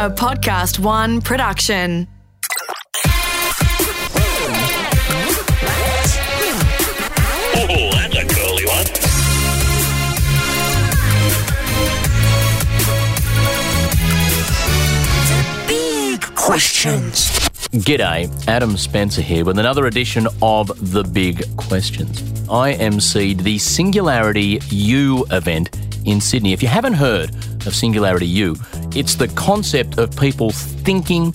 A PodcastOne production. Oh, that's a curly one. Big questions. G'day, Adam Spencer here with another edition of The Big Questions. I emceed the Singularity U event in Sydney. If you haven't heard of Singularity U, it's the concept of people thinking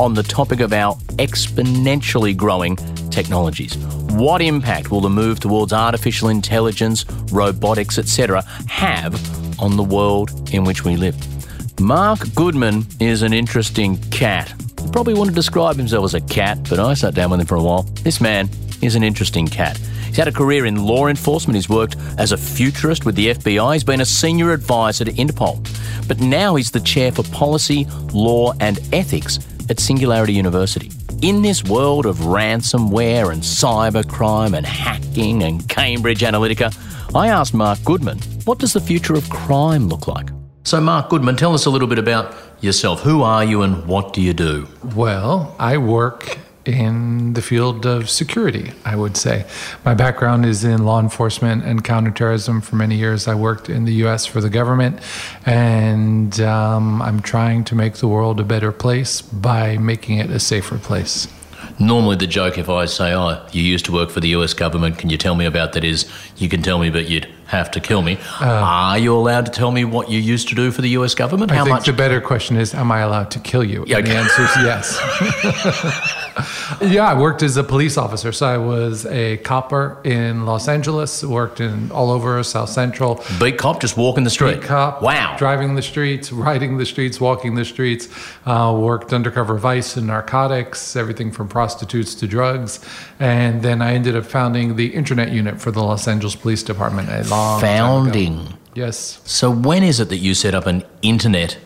on the topic of our exponentially growing technologies. What impact will the move towards artificial intelligence, robotics, etc., have on the world in which we live? Marc Goodman is an interesting cat. He probably wouldn't describe himself as a cat, but I sat down with him for a while. This man is an interesting cat. He's had a career in law enforcement. He's worked as a futurist with the FBI. He's been a senior advisor to Interpol. But now he's the chair for policy, law, and ethics at Singularity University. In this world of ransomware and cybercrime and hacking and Cambridge Analytica, I asked Marc Goodman, what does the future of crime look like? So, Marc Goodman, tell us a little bit about yourself. Who are you and what do you do? Well, I work in the field of security, I would say. My background is in law enforcement and counterterrorism. For many years, I worked in the US for the government, and um, I'm trying to make the world a better place by making it a safer place. Normally, the joke if I say, Oh, you used to work for the US government, can you tell me about that? Is you can tell me, but you'd have to kill me. are you allowed to tell me what you used to do for the US government? Uh, I How think much? the better question is Am I allowed to kill you? Yeah, And the answer is yes. yeah, I worked as a police officer. So I was a copper in Los Angeles, worked in all over South Central. Beat cop, just walking the street. Beat cop, Wow. driving the streets, riding the streets, walking the streets. Uh, worked undercover vice and narcotics, everything from prostitutes to drugs, and then I ended up founding the internet unit for the Los Angeles Police Department. A long time ago. Founding. Yes. So, when is it that you set up an internet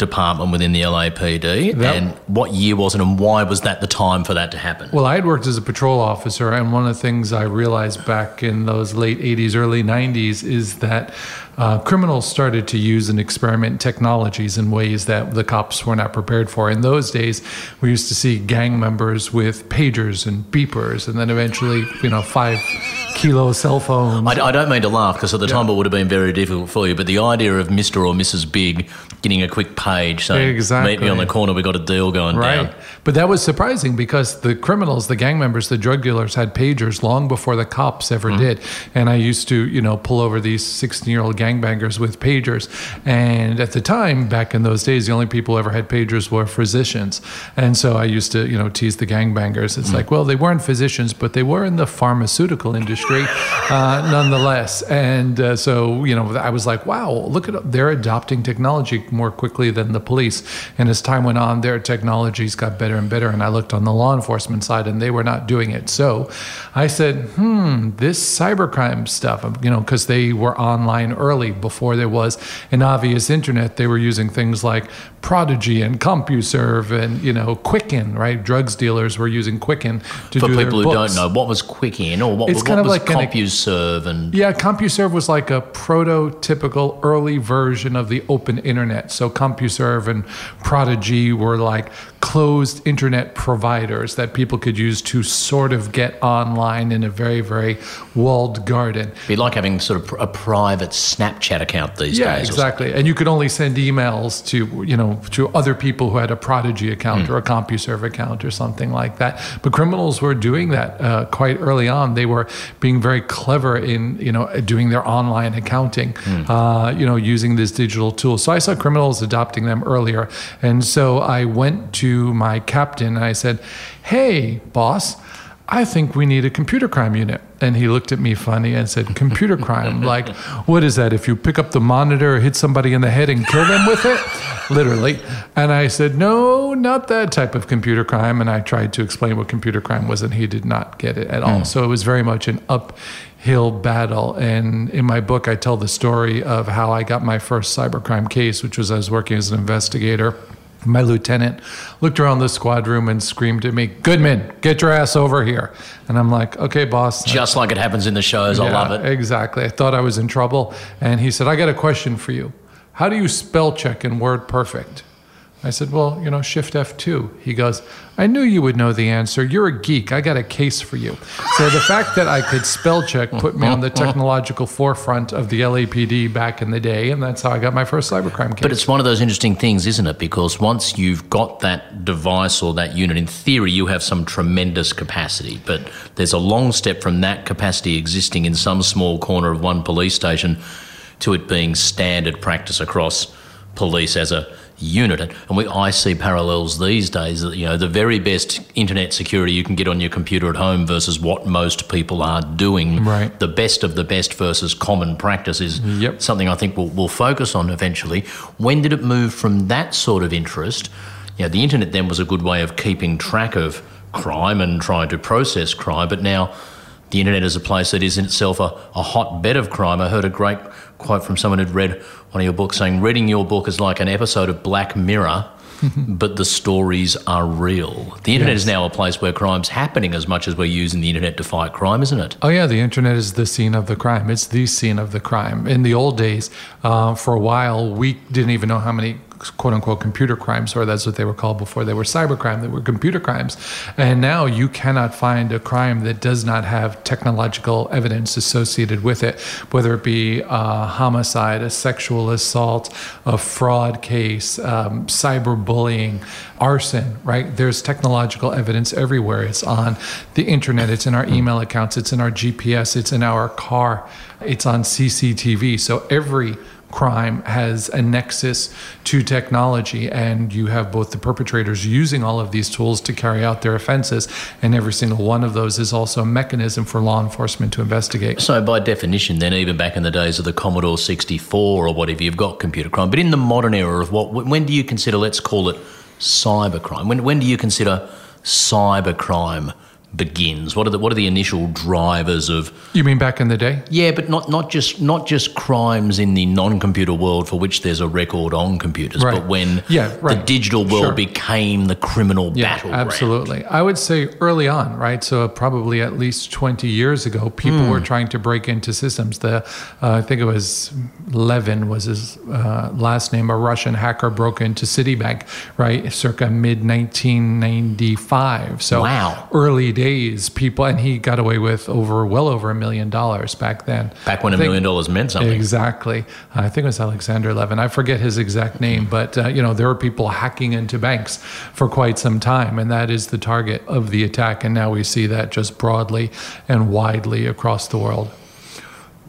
department within the LAPD? That- and what year was it, and why was that the time for that to happen? Well, I had worked as a patrol officer, and one of the things I realized back in those late 80s, early 90s is that uh, criminals started to use and experiment technologies in ways that the cops were not prepared for. In those days, we used to see gang members with pagers and beepers, and then eventually, you know, five kilo cell phones. I, I don't mean to laugh because at the time it would have been very difficult for you, but the idea of Mr. or Mrs. Big getting a quick page saying, Meet me on the corner, we got a deal going Right. down. But that was surprising because the criminals, the gang members, the drug dealers had pagers long before the cops ever mm-hmm. did. And I used to, you know, pull over these 16 year old gangbangers with pagers. And at the time, back in those days, the only people who ever had pagers were physicians. And so I used to, you know, tease the gangbangers. It's mm. like, well, they weren't physicians, but they were in the pharmaceutical industry uh, nonetheless. And uh, so, you know, I was like, wow, look at they're adopting technology more quickly than the police. And as time went on, their technologies got better and better. And I looked on the law enforcement side, and they were not doing it. So I said, hmm, this cybercrime stuff, you know, because they were online early before there was an obvious internet. They were using things like Prodigy and CompuServe and you know Quicken, right? Drugs dealers were using Quicken to For do people their who books. don't know, what was Quicken or what, It's what kind of was like an- CompuServe and Yeah, CompuServe was like a prototypical early version of the open internet. So CompuServe and Prodigy were like closed internet providers that people could use to sort of get online in a very, very walled garden. be like having sort of a private Snapchat account these Yeah, days. or exactly. And you could only send emails to, you know, to other people who had a Prodigy account or a CompuServe account or something like that. But criminals were doing that uh, quite early on. They were being very clever in, you know, doing their online accounting, uh, you know, using this digital tool. So I saw criminals adopting them earlier. And so I went to my captain and I said, hey, boss, I think we need a computer crime unit. And he looked at me funny and said, Computer crime? Like, what is that? If you pick up the monitor, hit somebody in the head, and kill them with it? Literally. And I said, No, not that type of computer crime. And I tried to explain what computer crime was, and he did not get it at all. Hmm. So it was very much an uphill battle. And in my book, I tell the story of how I got my first cybercrime case, which was I was working as an investigator. My lieutenant looked around the squad room and screamed at me, Goodman, get your ass over here. And I'm like, okay, boss. Just like it happens in the shows. I love it. Exactly. I thought I was in trouble. And he said, I got a question for you. How do you spell check in WordPerfect? I said, Well, you know, Shift F2. He goes, I knew you would know the answer. You're a geek. I got a case for you. So the fact that I could spell check put me on the technological forefront of the LAPD back in the day, and that's how I got my first cybercrime case. But it's one of those interesting things, isn't it? Because once you've got that device or that unit, in theory, you have some tremendous capacity. But there's a long step from that capacity existing in some small corner of one police station to it being standard practice across police as a unit. And we, I see parallels these days. that, You know, the very best internet security you can get on your computer at home versus what most people are doing. Right. The best of the best versus common practice is Yep. something I think we'll, we'll focus on eventually. When did it move from that sort of interest? You know, the internet then was a good way of keeping track of crime and trying to process crime, but now the internet is a place that is in itself a, a hotbed of crime. I heard a great quote from someone who'd read one of your books saying, Reading your book is like an episode of Black Mirror. but the stories are real. The internet is now a place where crime's happening as much as we're using the internet to fight crime, isn't it? Oh yeah, the internet is the scene of the crime. It's the scene of the crime. In the old days, uh, for a while, we didn't even know how many quote unquote computer crimes, or that's what they were called before they were cybercrime. They were computer crimes, and now you cannot find a crime that does not have technological evidence associated with it, whether it be a homicide, a sexual assault, a fraud case, um, cyberbullying, arson. Right? There's technological evidence everywhere. It's on the internet. It's in our email accounts. It's in our GPS. It's in our car. It's on CCTV. So every crime has a nexus to technology and you have both the perpetrators using all of these tools to carry out their offenses and every single one of those is also a mechanism for law enforcement to investigate So, by definition, then, even back in the days of the Commodore 64 or whatever, you've got computer crime. But in the modern era of what, when do you consider, let's call it cybercrime? When, when do you consider cybercrime begins? What are the, what are the initial drivers of you mean back in the day Yeah, but not, not just not just crimes in the non-computer world for which there's a record on computers, Right. but when Yeah, right. the digital world Sure. became the criminal Yeah, battleground. absolutely. I would say early on, right? So probably at least 20 years ago, people Hmm. were trying to break into systems. The uh, I think it was Levin was his uh, last name. A Russian hacker broke into Citibank, right, circa mid 1995. So Wow. early days, people, and he got away with over well over a million dollars back then. Back when I a think- million dollars meant something. Exactly. I think it was Alexander Levin. I forget his exact name, but uh, you know there were people hacking into banks for quite some time, and that is the target of the attack. And now we see that just broadly and widely across the world.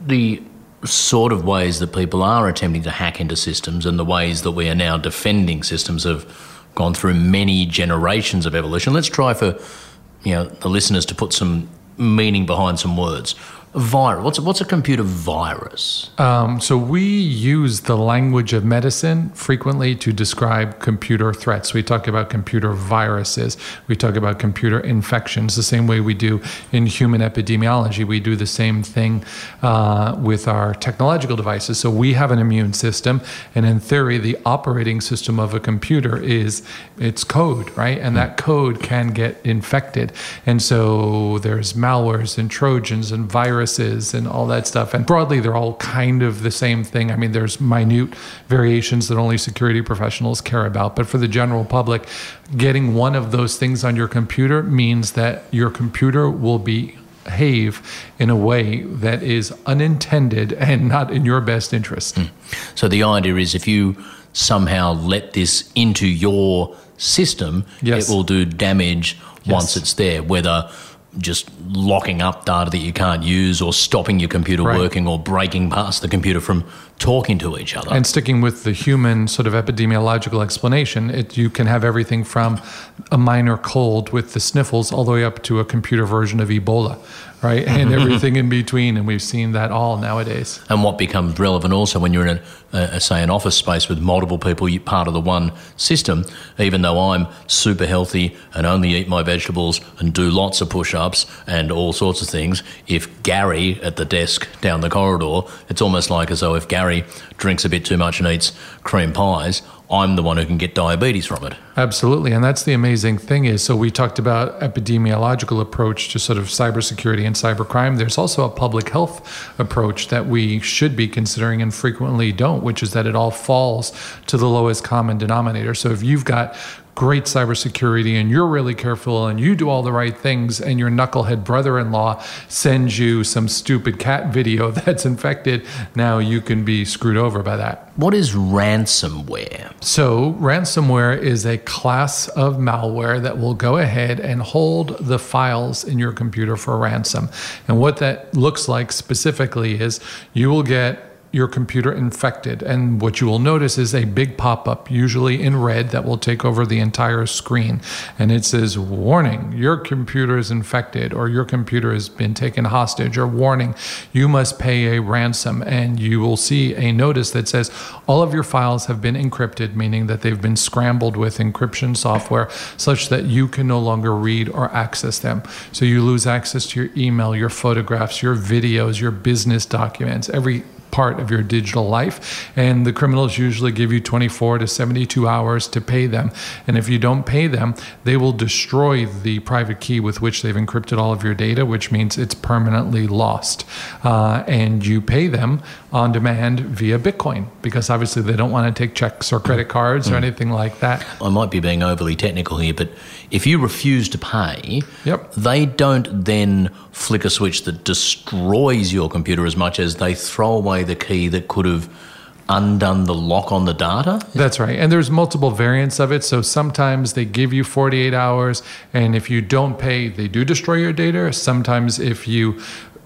the sort of ways that people are attempting to hack into systems and the ways that we are now defending systems have gone through many generations of evolution. Let's try for you know the listeners to put some meaning behind some words. Virus. What's what's a computer virus? Um, so we use the language of medicine frequently to describe computer threats. We talk about computer viruses. We talk about computer infections the same way we do in human epidemiology. We do the same thing uh, with our technological devices. So we have an immune system, and in theory, the operating system of a computer is its code, right? And that code can get infected. And so there's malwares and trojans and viruses and all that stuff. And broadly, they're all kind of the same thing. I mean, there's minute variations that only security professionals care about. But for the general public, getting one of those things on your computer means that your computer will behave in a way that is unintended and not in your best interest. Hmm. So the idea is if you somehow let this into your system, Yes. it will do damage once it's there, whether just locking up data that you can't use or stopping your computer Right. working or breaking past the computer from talking to each other. And sticking with the human sort of epidemiological explanation, it, you can have everything from a minor cold with the sniffles all the way up to a computer version of Ebola, right? And everything in between. And we've seen that all nowadays. And what becomes relevant also when you're in, a, a, say, an office space with multiple people, you're part of the one system, even though I'm super healthy and only eat my vegetables and do lots of push ups and all sorts of things, if Gary at the desk down the corridor, it's almost like as though if Gary drinks a bit too much and eats cream pies, I'm the one who can get diabetes from it. Absolutely. And that's the amazing thing is so we talked about epidemiological approach to sort of cybersecurity and cybercrime. There's also a public health approach that we should be considering and frequently don't, which is that it all falls to the lowest common denominator. So if you've got great cybersecurity and you're really careful and you do all the right things and your knucklehead brother-in-law sends you some stupid cat video that's infected now you can be screwed over by that What is ransomware? so ransomware is a class of malware that will go ahead and hold the files in your computer for ransom and what that looks like specifically is you will get your computer infected. And what you will notice is a big pop up, usually in red, that will take over the entire screen. And it says, Warning, your computer is infected, or your computer has been taken hostage, or warning, you must pay a ransom. And you will see a notice that says, All of your files have been encrypted, meaning that they've been scrambled with encryption software such that you can no longer read or access them. So you lose access to your email, your photographs, your videos, your business documents, every part of your digital life. And the criminals usually give you 24 to 72 hours to pay them. And if you don't pay them, they will destroy the private key with which they've encrypted all of your data, which means it's permanently lost. Uh, and you pay them on demand via Bitcoin because obviously they don't want to take checks or credit cards or anything like that. I might be being overly technical here, but if you refuse to pay, Yep. they don't then flick a switch that destroys your computer as much as they throw away the key that could have undone the lock on the data. That's right. And there's multiple variants of it. So sometimes they give you 48 hours, and if you don't pay, they do destroy your data. Sometimes if you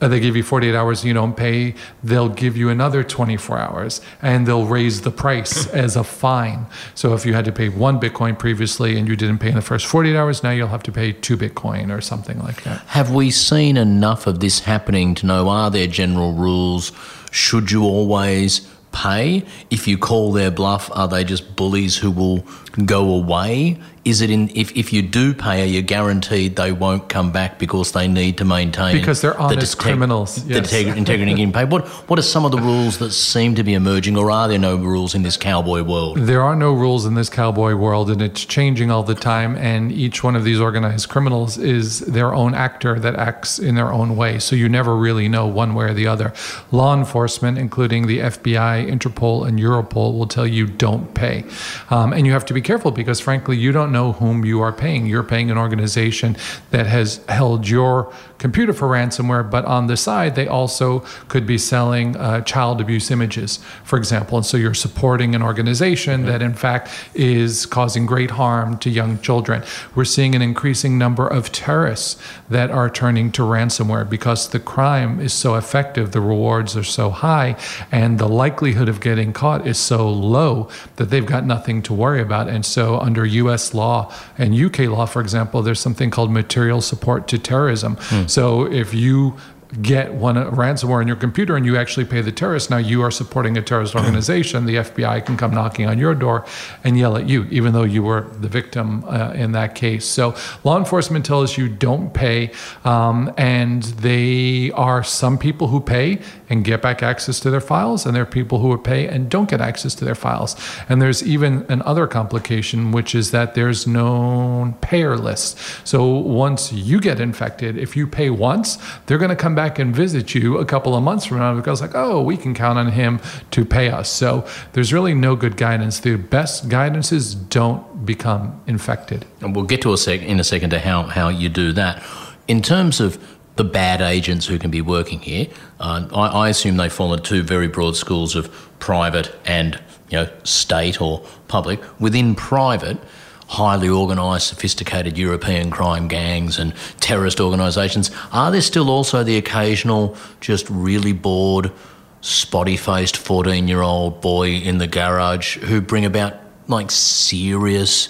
uh, they give you 48 hours, you don't pay, they'll give you another 24 hours and they'll raise the price as a fine. So if you had to pay one Bitcoin previously and you didn't pay in the first 48 hours, now you'll have to pay two Bitcoin or something like that. Have we seen enough of this happening to know are there general rules? Should you always pay? If you call their bluff, are they just bullies who will go away? Is it in if, if you do pay, are you guaranteed they won't come back because they need to maintain Because they're the honest criminals, the yes. teg- integrity and getting paid? What what are some of the rules that seem to be emerging, or are there no rules in this cowboy world? There are no rules in this cowboy world, and it's changing all the time. And each one of these organized criminals is their own actor that acts in their own way. So you never really know one way or the other. Law enforcement, including the FBI, Interpol, and Europol, will tell you don't pay. Um, and you have to be careful because, frankly, you don't know whom you are paying. You're paying an organization that has held your computer for ransomware, but on the side, they also could be selling uh, child abuse images, for example. And so you're supporting an organization that, in fact, is causing great harm to young children. We're seeing an increasing number of terrorists that are turning to ransomware because the crime is so effective, the rewards are so high, and the likelihood of getting caught is so low that they've got nothing to worry about. And so, under US law and UK law, for example, there's something called material support to terrorism. Hmm. So, if you get one ransomware on your computer and you actually pay the terrorist now you are supporting a terrorist organization the fbi can come knocking on your door and yell at you even though you were the victim uh, in that case. So law enforcement tells you don't pay um, and they are some people who pay and get back access to their files and there are people who would pay and don't get access to their files. And there's even another complication which is that there's no payer list. So once you get infected if you pay once they're going to come back and visit you a couple of months from now because like oh we can count on him to pay us so there's really no good guidance the best guidance is don't become infected And we'll get to a sec in a second to how, how you do that. In terms of the bad agents who can be working here, uh, I, I assume they fall into two very broad schools of private and you know state or public. Within private, highly organised, sophisticated European crime gangs and terrorist organisations. Are there still also the occasional just really bored, spotty-faced fourteen-year-old boy in the garage who bring about like serious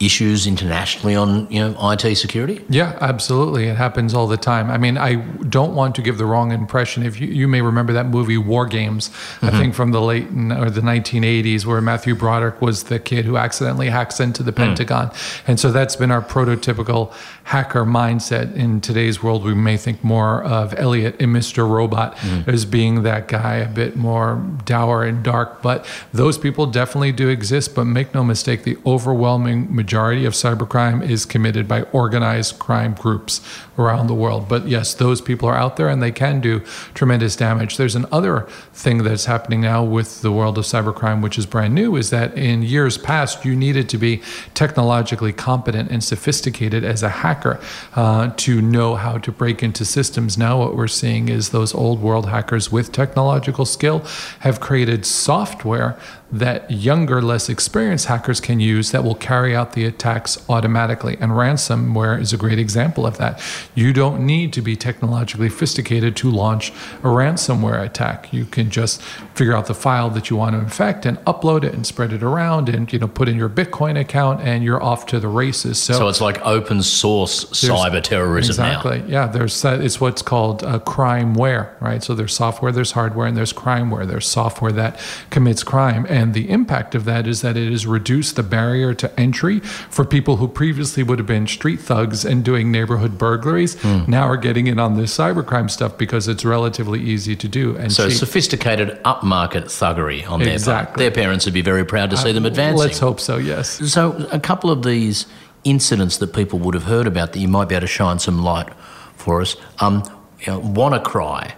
issues internationally on you know IT security? Yeah, absolutely. It happens all the time. I mean, I don't want to give the wrong impression. If you, you may remember that movie WarGames, I mm-hmm. think from the late or the 1980s, where Matthew Broderick was the kid who accidentally hacks into the mm. Pentagon, and so that's been our prototypical hacker mindset. In today's world, we may think more of Elliot in Mr. Robot mm-hmm. as being that guy, a bit more dour and dark. But those people definitely do exist. But make no mistake, the overwhelming majority of cybercrime is committed by organized crime groups around the world. But yes, those people are out there and they can do tremendous damage. There's another thing that's happening now with the world of cybercrime, which is brand new, is that in years past, you needed to be technologically competent and sophisticated as a hacker uh, to know how to break into systems. Now, what we're seeing is those old world hackers with technological skill have created software that younger, less experienced hackers can use that will carry out the attacks automatically. And ransomware is a great example of that. You don't need to be technologically sophisticated to launch a ransomware attack. You can just figure out the file that you want to infect and upload it and spread it around and you know put in your Bitcoin account and you're off to the races. So it's like open source cyber terrorism exactly. now. Yeah, there's that. It's what's called uh, crimeware, right? So there's software, there's hardware, and there's crimeware. There's software that commits crime, and the impact of that is that it has reduced the barrier to entry for people who previously would have been street thugs and doing neighborhood burglaries. Hmm. Now are getting in on this cybercrime stuff because it's relatively easy to do and So cheap. sophisticated upmarket thuggery on their part. Their parents would be very proud to see them advancing. Let's hope so. Yes. So, a couple of these incidents that people would have heard about that you might be able to shine some light for us. Um, you know, WannaCry uh,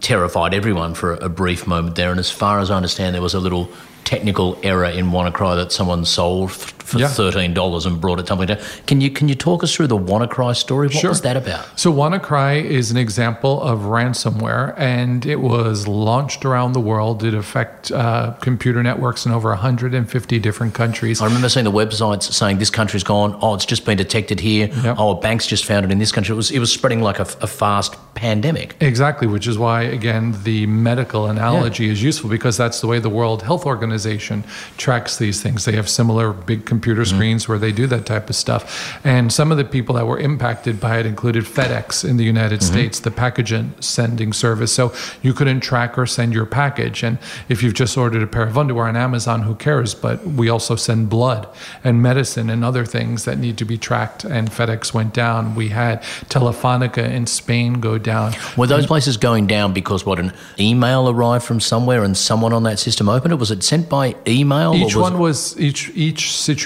terrified everyone for a brief moment there, and as far as I understand, there was a little technical error in WannaCry that someone sold f- for Yeah. thirteen dollars and brought it tumbling down. Can you can you talk us through the WannaCry story? What Sure. was that about? So WannaCry is an example of ransomware, and it was launched around the world. It affect uh, computer networks in over 150 different countries. I remember seeing the websites saying this country's gone. Oh, it's just been detected here. Yep. Oh, a bank's just found it in this country. It was it was spreading like a, a fast pandemic. Exactly, which is why, again, the medical analogy is useful because that's the way the World Health Organization tracks these things. They have similar big computer mm-hmm. screens where they do that type of stuff. And some of the people that were impacted by it included FedEx in the United mm-hmm. States, the package sending service. So you couldn't track or send your package. And if you've just ordered a pair of underwear on Amazon, who cares? But we also send blood and medicine and other things that need to be tracked. And FedEx went down. We had Telefonica in Spain go down. Were those places going down because what an email arrived from somewhere and someone on that system opened it? Was it sent by email? or Each was one was each each situation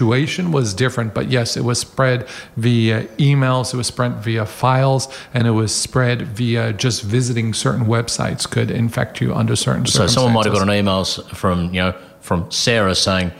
was different, but yes, it was spread via emails, it was spread via files, and it was spread via just visiting certain websites could infect you under certain so someone might have got circumstances. an email from you know from Sarah saying,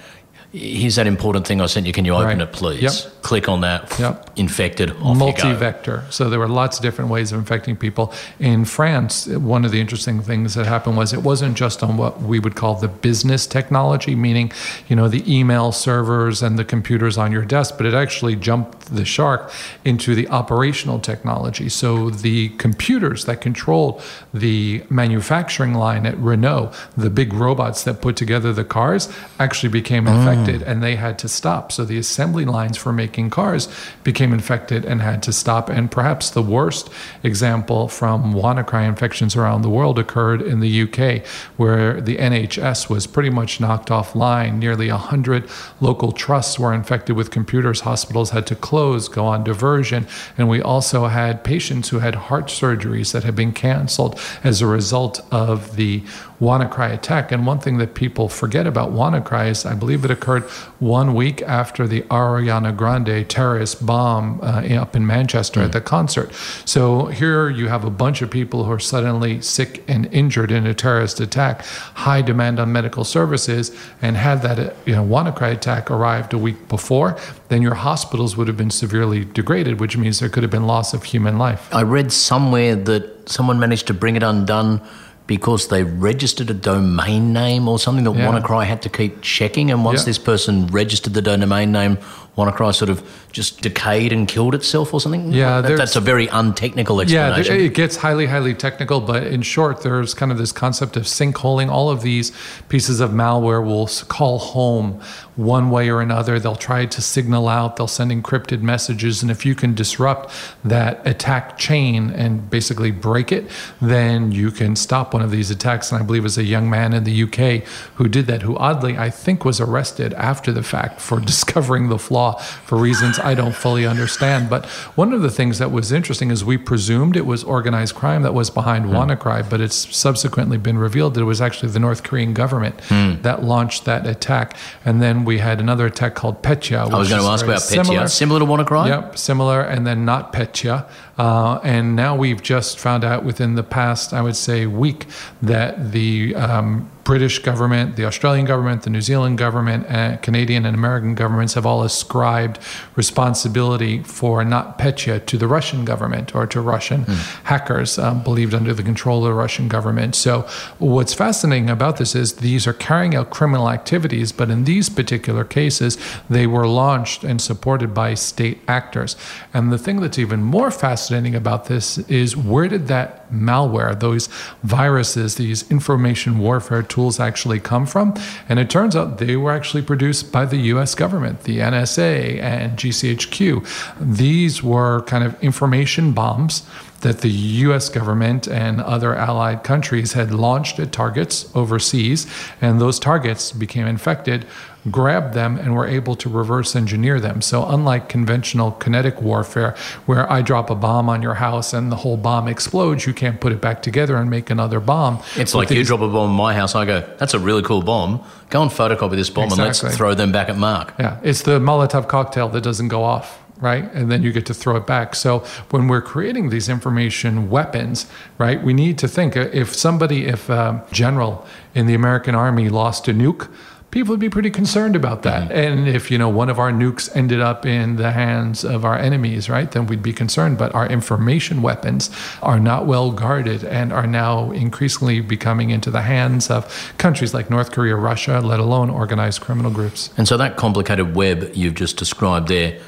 "Here's that important thing I sent you. Can you open Right. it, please?" Yep. Click on that. Yep. Infected. Off you go. multi-vector. So there were lots of different ways of infecting people. In France, one of the interesting things that happened was it wasn't just on what we would call the business technology, meaning, you know, the email servers and the computers on your desk, but it actually jumped the shark into the operational technology. So the computers that controlled the manufacturing line at Renault, the big robots that put together the cars, actually became mm. infected Hmm. and they had to stop. So the assembly lines for making cars became infected and had to stop. And perhaps the worst example from WannaCry infections around the world occurred in the UK, where the NHS was pretty much knocked offline. Nearly 100 local trusts were infected with computers. Hospitals had to close, go on diversion. And we also had patients who had heart surgeries that had been canceled as a result of the WannaCry attack. And one thing that people forget about WannaCry is I believe it occurred one week after the Ariana Grande terrorist bomb uh, up in Manchester at the concert. So here you have a bunch of people who are suddenly sick and injured in a terrorist attack, high demand on medical services, and had that you know WannaCry attack arrived a week before, then your hospitals would have been severely degraded, which means there could have been loss of human life. I read somewhere that someone managed to bring it undone because they registered a domain name or something that Yeah. WannaCry had to keep checking. And once Yeah. this person registered the domain name, WannaCry sort of just decayed and killed itself or something. Yeah, That- that's a very untechnical Yeah, explanation. there- it gets highly, highly technical, but in short, there's kind of this concept of sinkholing. All of these pieces of malware will call home one way or another. They'll try to signal out, they'll send encrypted messages. And if you can disrupt that attack chain and basically break it, then you can stop one of these attacks. And I believe it was a young man in the UK who did that, who oddly, I think, was arrested after the fact for discovering the flaw for reasons I don't fully understand. But one of the things that was interesting is we presumed it was organized crime that was behind hmm. WannaCry, but it's subsequently been revealed that it was actually the North Korean government hmm. that launched that attack. And then we had another attack called Petya. I was going to ask about Petya. Similar to WannaCry? Yep, similar, and then NotPetya. Uh, and now we've just found out within the past, I would say, week that the um, British government, the Australian government, the New Zealand government, and Canadian and American governments have all ascribed responsibility for NotPetya to the Russian government or to Russian hackers um, believed under the control of the Russian government. So, what's fascinating about this is these are carrying out criminal activities, but in these particular cases, they were launched and supported by state actors. And the thing that's even more fascinating about this is where did that malware, those viruses, these information warfare tools actually come from? And it turns out they were actually produced by the US government, the NSA and GCHQ. These were kind of information bombs that the US government and other allied countries had launched at targets overseas, and those targets became infected, grabbed them, and were able to reverse engineer them. So, unlike conventional kinetic warfare, where I drop a bomb on your house and the whole bomb explodes, you can't put it back together and make another bomb. It's like you drop a bomb in my house, I go, that's a really cool bomb. Go and photocopy this bomb and let's throw them back at Marc. Yeah, it's the Molotov cocktail that doesn't go off, right? And then you get to throw it back. So when we're creating these information weapons, right, we need to think uh, if somebody, if a general in the American Army lost a nuke, people would be pretty concerned about that. And if, you know, one of our nukes ended up in the hands of our enemies, right, then we'd be concerned. But our information weapons are not well guarded and are now increasingly becoming into the hands of countries like North Korea, Russia, let alone organized criminal groups. And so that complicated web you've just described there,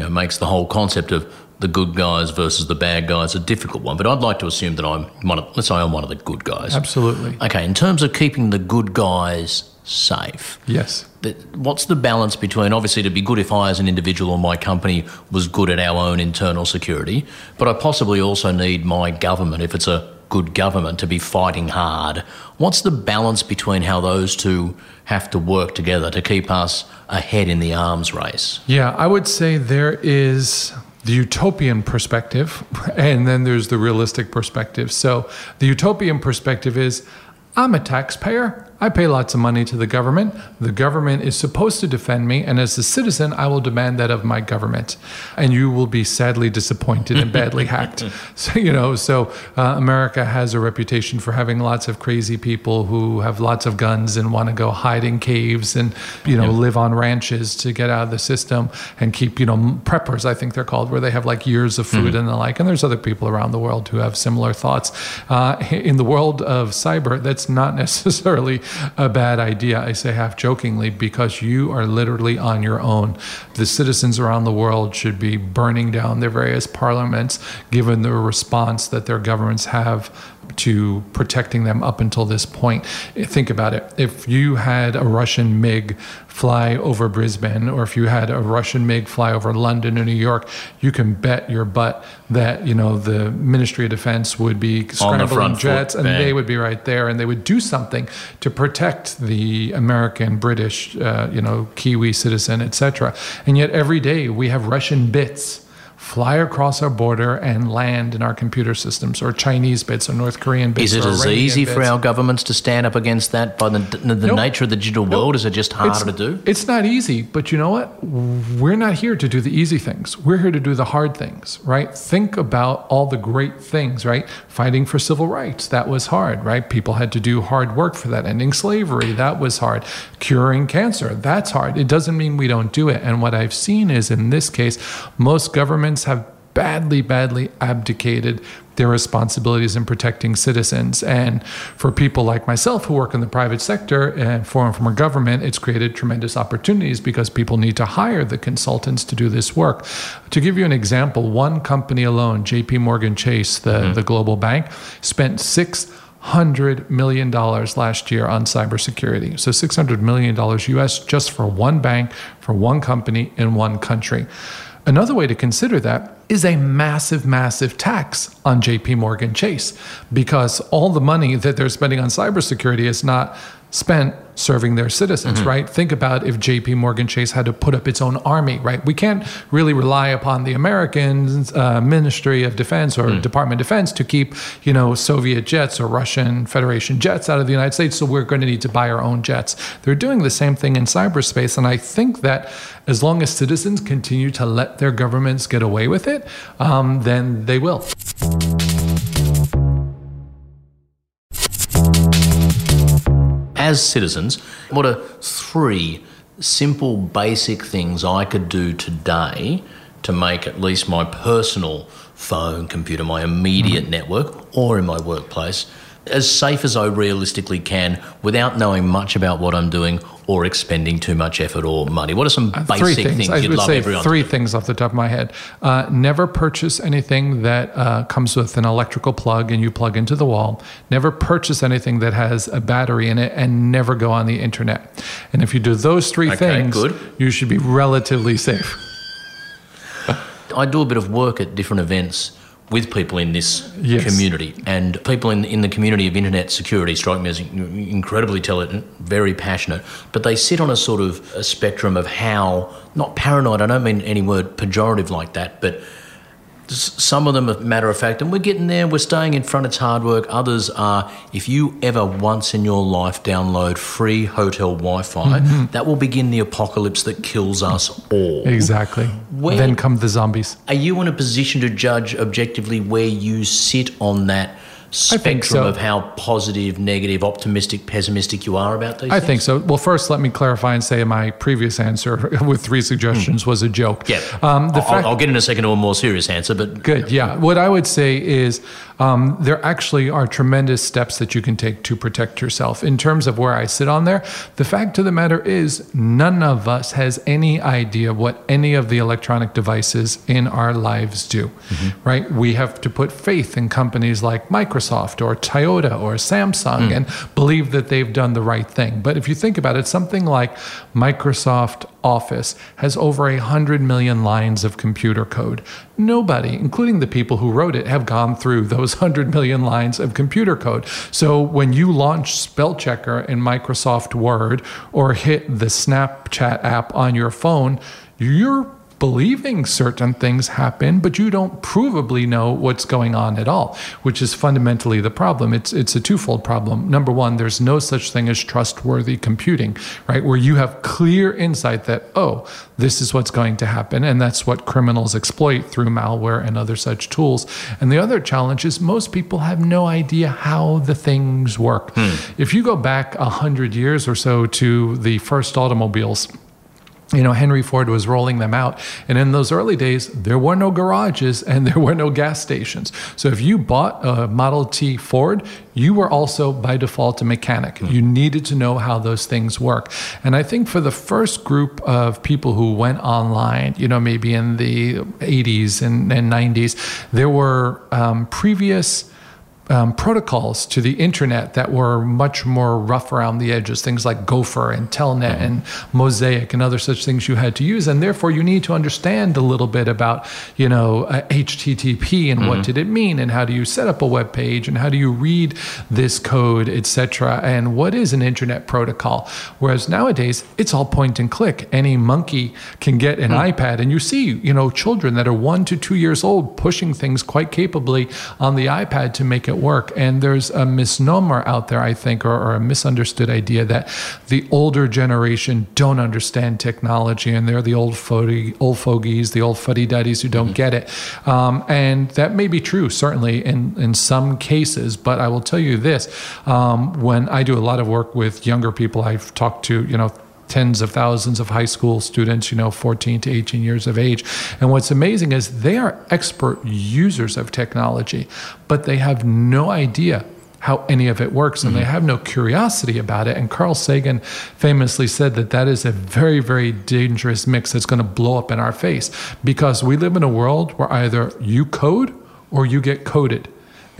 you know, makes the whole concept of the good guys versus the bad guys a difficult one. But I'd like to assume that I'm one of, let's say I'm one of the good guys. Absolutely. Okay, in terms of keeping the good guys safe, Yes. what's the balance between obviously it'd be good if I as an individual or my company was good at our own internal security, but I possibly also need my government, if it's a good government, to be fighting hard. What's the balance between how those two have to work together to keep us ahead in the arms race? Yeah, I would say there is the utopian perspective, and then there's the realistic perspective. So, the utopian perspective is I'm a taxpayer. I pay lots of money to the government. The government is supposed to defend me, and as a citizen, I will demand that of my government. And you will be sadly disappointed and badly hacked. So, you know, so uh, America has a reputation for having lots of crazy people who have lots of guns and want to go hide in caves and, you know, live on ranches to get out of the system and keep, you know, preppers, I think they're called, where they have like years of food and the like. And there's other people around the world who have similar thoughts. Uh, in the world of cyber, that's not necessarily a bad idea. I say half jokingly because you are literally on your own. The citizens around the world should be burning down their various parliaments, given the response that their governments have to protecting them up until this point. Think about it. If you had a Russian MiG fly over Brisbane, or if you had a Russian MiG fly over London or New York, you can bet your butt that you know the Ministry of Defense would be scrambling foot, jets, and they would be right there, and they would do something to protect the American, British, uh, you know, Kiwi citizen, etc. And yet every day we have Russian bits fly across our border and land in our computer systems, or Chinese bits, or North Korean bits. Is it as easy for our governments to stand up against that by the, the, the Nope. nature of the digital world? Is it just harder to do? It's not easy, but you know what? We're not here to do the easy things. We're here to do the hard things, right? Think about all the great things, right? Fighting for civil rights, that was hard, right? People had to do hard work for that. Ending slavery, that was hard. Curing cancer, that's hard. It doesn't mean we don't do it. And what I've seen is in this case, most governments have badly, badly abdicated their responsibilities in protecting citizens. And for people like myself who work in the private sector and foreign from our government, it's created tremendous opportunities because people need to hire the consultants to do this work. To give you an example, one company alone, JP Morgan Chase, the, mm-hmm. the global bank, spent six hundred million dollars last year on cybersecurity. So six hundred million dollars US just for one bank, for one company in one country. Another way to consider that is a massive, massive tax on JP Morgan Chase because all the money that they're spending on cybersecurity is not spent serving their citizens, right? Think about if JP Morgan Chase had to put up its own army, right? We can't really rely upon the American uh, Ministry of Defense or Department of Defense to keep, you know, Soviet jets or Russian Federation jets out of the United States. So we're going to need to buy our own jets. They're doing the same thing in cyberspace. And I think that as long as citizens continue to let their governments get away with it, um, then they will. As citizens, what are three simple, basic things I could do today to make at least my personal phone, computer, my immediate mm-hmm. network, or in my workplace as safe as I realistically can without knowing much about what I'm doing or expending too much effort or money? What are some three basic things. things, I you'd would love say everyone three to do? things off the top of my head. Uh, never purchase anything that uh, comes with an electrical plug and you plug into the wall. Never purchase anything that has a battery in it, and never go on the internet. And if you do those three Okay, things, good. you should be relatively safe. I do a bit of work at different events with people in this Yes. community, and people in, in the community of internet security strike me as incredibly intelligent, very passionate, but they sit on a sort of a spectrum of how, not paranoid, I don't mean any word pejorative like that, but some of them are matter of fact, and we're getting there, we're staying in front, it's hard work. Others are, if you ever once in your life download free hotel Wi Fi, mm-hmm. that will begin the apocalypse that kills us all. Exactly. Where- then come the zombies. Are you in a position to judge objectively where you sit on that spectrum so. of how positive, negative, optimistic, pessimistic you are about these I things? think so. Well, first, let me clarify and say my previous answer with three suggestions was a joke. Yeah. Um, the I'll, fact- I'll get in a second to a more serious answer, but Good. Yeah. What I would say is um, there actually are tremendous steps that you can take to protect yourself. In terms of where I sit on there, the fact of the matter is, none of us has any idea what any of the electronic devices in our lives do, right? We have to put faith in companies like Microsoft or Toyota or Samsung and believe that they've done the right thing. But if you think about it, something like Microsoft Office has over a hundred million lines of computer code. Nobody, including the people who wrote it, have gone through those hundred million lines of computer code. So when you launch spell checker in Microsoft Word or hit the Snapchat app on your phone, you're believing certain things happen, but you don't provably know what's going on at all, which is fundamentally the problem. It's it's a twofold problem. Number one, there's no such thing as trustworthy computing, right? Where you have clear insight that, oh, this is what's going to happen. And that's what criminals exploit through malware and other such tools. And the other challenge is most people have no idea how the things work. Hmm. If you go back a hundred years or so to the first automobiles, you know, Henry Ford was rolling them out. And in those early days, there were no garages and there were no gas stations. So if you bought a Model T Ford, you were also by default a mechanic. You needed to know how those things work. And I think for the first group of people who went online, you know, maybe in the 80s and, and 90s, there were um, previous um, protocols to the internet that were much more rough around the edges, things like Gopher and Telnet and Mosaic and other such things you had to use, and therefore you need to understand a little bit about, you know, uh, HTTP and what did it mean, and how do you set up a web page, and how do you read this code, etc., and what is an internet protocol. Whereas nowadays it's all point and click. Any monkey can get an iPad, and you see, you know, children that are one to two years old pushing things quite capably on the iPad to make it work. And there's a misnomer out there, I think, or, or a misunderstood idea that the older generation don't understand technology and they're the old fogey, old fogies, the old fuddy duddies who don't get it. Um, and that may be true, certainly in, in some cases. But I will tell you this um, when I do a lot of work with younger people, I've talked to, you know, tens of thousands of high school students, you know, 14 to 18 years of age. And what's amazing is they are expert users of technology, but they have no idea how any of it works and they mm-hmm. have no curiosity about it. And Carl Sagan famously said that that is a very, very dangerous mix that's going to blow up in our face because we live in a world where either you code or you get coded.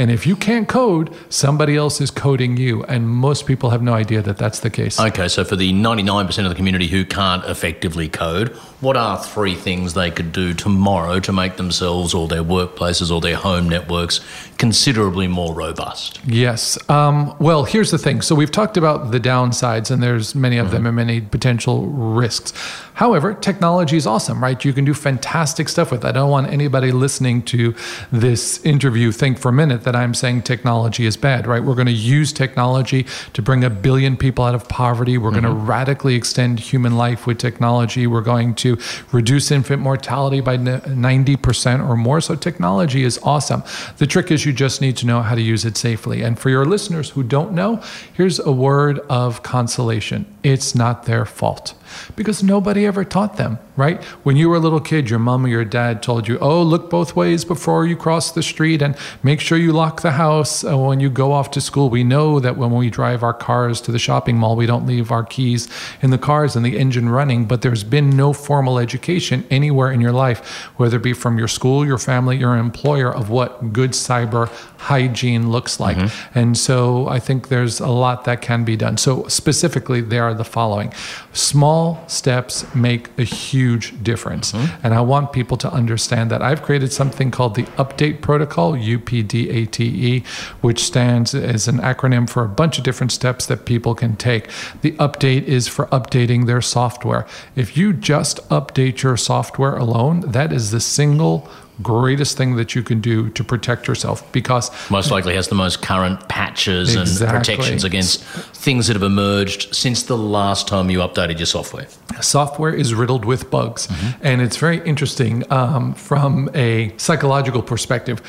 And if you can't code, somebody else is coding you. And most people have no idea that that's the case. Okay, so for the 99% of the community who can't effectively code, what are three things they could do tomorrow to make themselves or their workplaces or their home networks considerably more robust? Yes. Um, well, here's the thing. So we've talked about the downsides, and there's many of them and many potential risks. However, technology is awesome, right? You can do fantastic stuff with it. I don't want anybody listening to this interview think for a minute that I'm saying technology is bad, right? We're going to use technology to bring a billion people out of poverty. We're going to radically extend human life with technology. We're going to reduce infant mortality by 90% or more. So technology is awesome. The trick is you just need to know how to use it safely. And for your listeners who don't know, here's a word of consolation. It's not their fault because nobody ever taught them, right? When you were a little kid, your mom or your dad told you, oh, look both ways before you cross the street and make sure you lock the house uh, when you go off to school. We know that when we drive our cars to the shopping mall, we don't leave our keys in the cars and the engine running, but there's been no formal education anywhere in your life, whether it be from your school, your family, your employer, of what good cyber hygiene looks like. And so I think there's a lot that can be done. So specifically, there are the following small steps make a huge difference. Mm-hmm. And I want people to understand that I've created something called the Update Protocol, UPDATE, E, which stands as an acronym for a bunch of different steps that people can take. The update is for updating their software. If you just update your software alone, that is the single greatest thing that you can do to protect yourself because Most likely has the most current patches Exactly. and protections against things that have emerged since the last time you updated your software. software is riddled with bugs. And it's very interesting um, from a psychological perspective.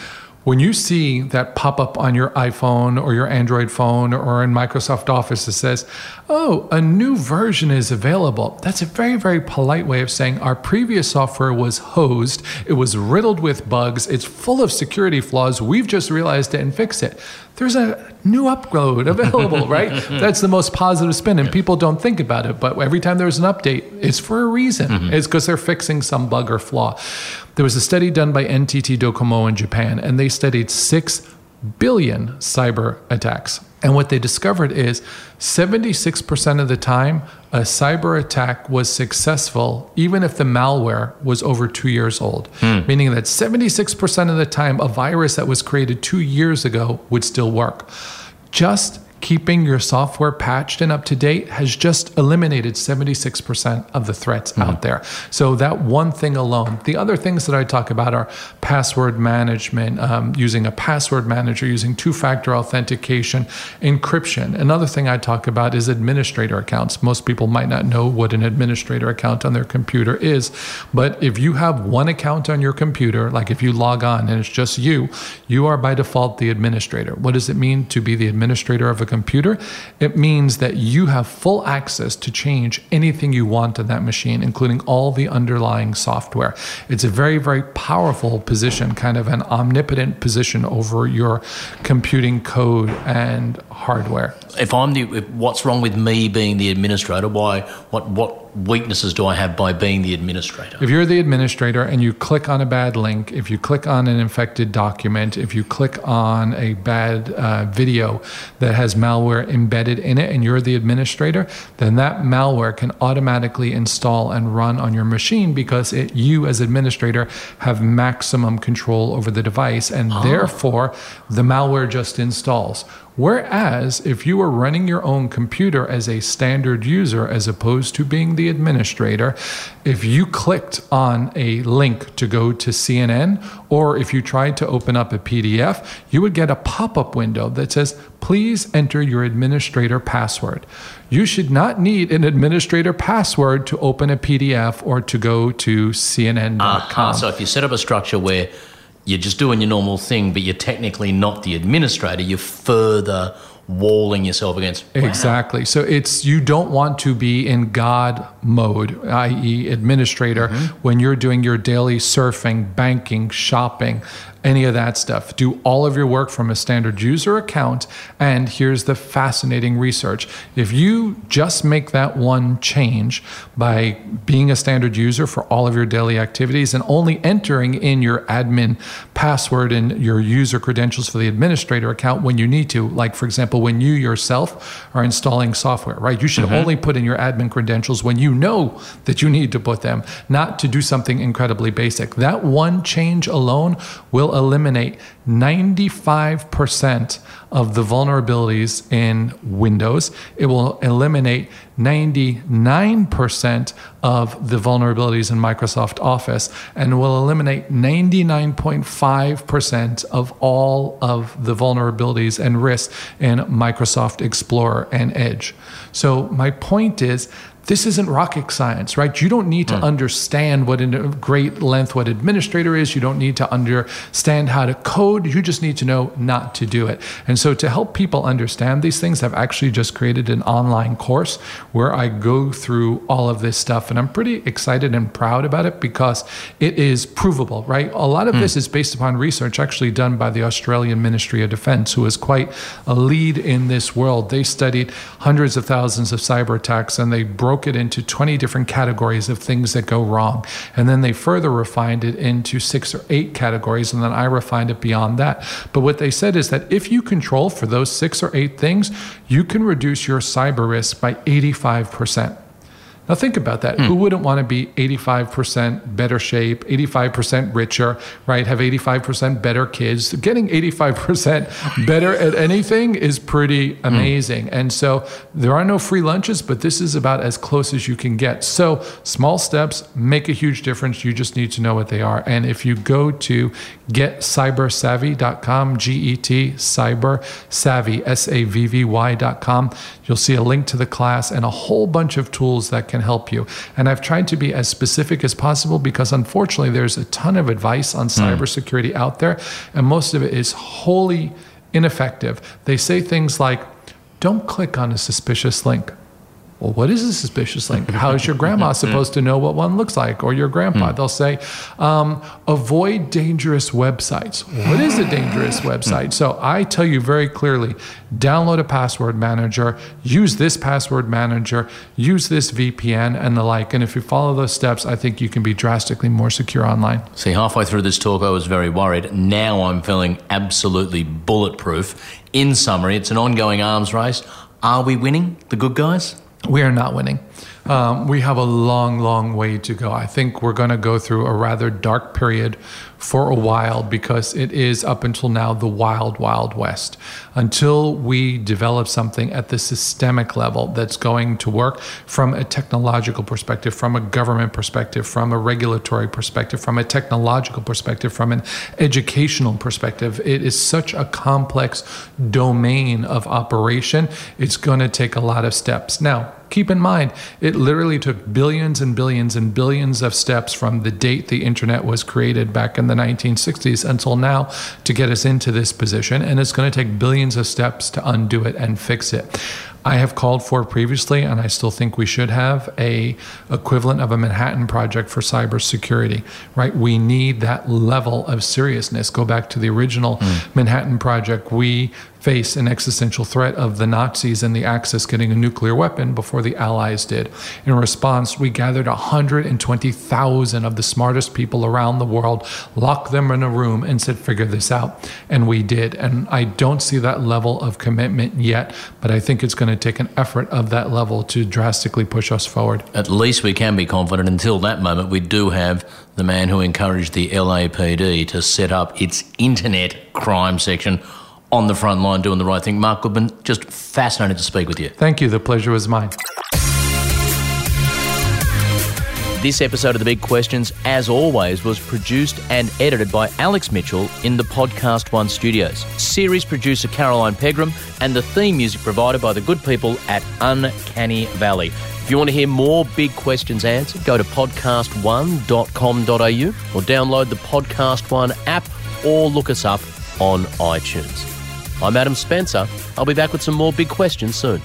When you see that pop up on your iPhone or your Android phone or in Microsoft Office that says, oh, a new version is available, that's a very, very polite way of saying our previous software was hosed, it was riddled with bugs, it's full of security flaws, we've just realized it and fixed it. There's a new upload available, right? Mm-hmm. That's the most positive spin, and people don't think about it. But every time there's an update, it's for a reason. Mm-hmm. It's because they're fixing some bug or flaw. There was a study done by NTT Docomo in Japan, and they studied 6 billion cyber attacks. And what they discovered is 76% of the time, a cyber attack was successful, even if the malware was over two years old. Hmm. Meaning that 76% of the time, a virus that was created two years ago would still work. Just keeping your software patched and up to date has just eliminated 76% of the threats out there. So that one thing alone. The other things that I talk about are password management, um, using a password manager, using two-factor authentication, encryption. Another thing I talk about is administrator accounts. Most people might not know what an administrator account on their computer is, but if you have one account on your computer, like if you log on and it's just you, you are by default the administrator. What does it mean to be the administrator of a computer? It means that you have full access to change anything you want on that machine, including all the underlying software. It's a very, very powerful position, kind of an omnipotent position over your computing code and hardware. If I'm the, if, what's wrong with me being the administrator? Why? What? What weaknesses do I have by being the administrator? If you're the administrator and you click on a bad link, if you click on an infected document, if you click on a bad uh, video that has malware embedded in it and you're the administrator, then that malware can automatically install and run on your machine because it, you, as administrator, have maximum control over the device and therefore the malware just installs. Whereas if you were running your own computer as a standard user, as opposed to being the administrator, if you clicked on a link to go to CNN, or if you tried to open up a PDF, you would get a pop up window that says, Please enter your administrator password. You should not need an administrator password to open a PDF or to go to CNN.com. Ah, so if you set up a structure where you're just doing your normal thing, but you're technically not the administrator, you're further walling yourself against. Wow. Exactly. So it's you don't want to be in God mode, i.e., administrator, mm-hmm. when you're doing your daily surfing, banking, shopping, any of that stuff. Do all of your work from a standard user account. And here's the fascinating research if you just make that one change by being a standard user for all of your daily activities and only entering in your admin password and your user credentials for the administrator account when you need to, like, for example, when you yourself are installing software, right? You should mm-hmm. only put in your admin credentials when you know that you need to put them, not to do something incredibly basic. That one change alone will eliminate 95% of the vulnerabilities in Windows. It will eliminate 99% of the vulnerabilities in Microsoft Office and will eliminate 99.5% of all of the vulnerabilities and risks in Microsoft Explorer and Edge. So, my point is, this isn't rocket science, right? You don't need to understand what in a great length what administrator is. You don't need to understand how to code. You just need to know not to do it. And so to help people understand these things, I've actually just created an online course where I go through all of this stuff. And I'm pretty excited and proud about it because it is provable, right? A lot of hmm. this is based upon research actually done by the Australian Ministry of Defense, who is quite a lead in this world. They studied hundreds of thousands of cyber attacks and they broke it into 20 different categories of things that go wrong. And then they further refined it into six or eight categories. And then I refined it beyond that. But what they said is that if you control for those six or eight things, you can reduce your cyber risk by 85%. Now, think about that. Hmm. Who wouldn't want to be 85% better shape, 85% richer, right? Have 85% better kids? Getting 85% better at anything is pretty hmm. amazing. And so there are no free lunches, but this is about as close as you can get. So small steps make a huge difference. You just need to know what they are. And if you go to getcybersavvy.com, G E T, cyber savvy, S A V V Y.com, you'll see a link to the class and a whole bunch of tools that can help you. And I've tried to be as specific as possible because unfortunately there's a ton of advice on hmm. cybersecurity out there, and most of it is wholly ineffective. They say things like, don't click on a suspicious link. Well, what is a suspicious link? How is your grandma supposed to know what one looks like, or your grandpa? They'll say, um, avoid dangerous websites. What is a dangerous website? So I tell you very clearly download a password manager, use this password manager, use this VPN, and the like. And if you follow those steps, I think you can be drastically more secure online. See, halfway through this talk, I was very worried. Now I'm feeling absolutely bulletproof. In summary, it's an ongoing arms race. Are we winning, the good guys? We are not winning. Um, we have a long, long way to go. I think we're going to go through a rather dark period for a while because it is up until now the wild, wild west. Until we develop something at the systemic level that's going to work from a technological perspective, from a government perspective, from a regulatory perspective, from a technological perspective, from an educational perspective, it is such a complex domain of operation. It's going to take a lot of steps. Now, keep in mind, it literally took billions and billions and billions of steps from the date the internet was created back in the 1960s until now to get us into this position. And it's going to take billions of steps to undo it and fix it. I have called for previously, and I still think we should have a equivalent of a Manhattan Project for cybersecurity. Right? We need that level of seriousness. Go back to the original hmm. Manhattan Project. We face an existential threat of the Nazis and the Axis getting a nuclear weapon before the Allies did. In response, we gathered 120,000 of the smartest people around the world, locked them in a room, and said, figure this out. And we did. And I don't see that level of commitment yet, but I think it's going to take an effort of that level to drastically push us forward. At least we can be confident until that moment we do have the man who encouraged the LAPD to set up its internet crime section on the front line doing the right thing. Marc Goodman, just fascinated to speak with you. Thank you. The pleasure was mine. This episode of The Big Questions, as always, was produced and edited by Alex Mitchell in the PodcastOne studios. Series producer Caroline Pegram, and the theme music provided by the good people at Uncanny Valley. If you want to hear more Big Questions answered, go to podcast1.com.au or download the PodcastOne app or look us up on iTunes. I'm Adam Spencer. I'll be back with some more big questions soon.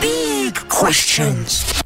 Big questions.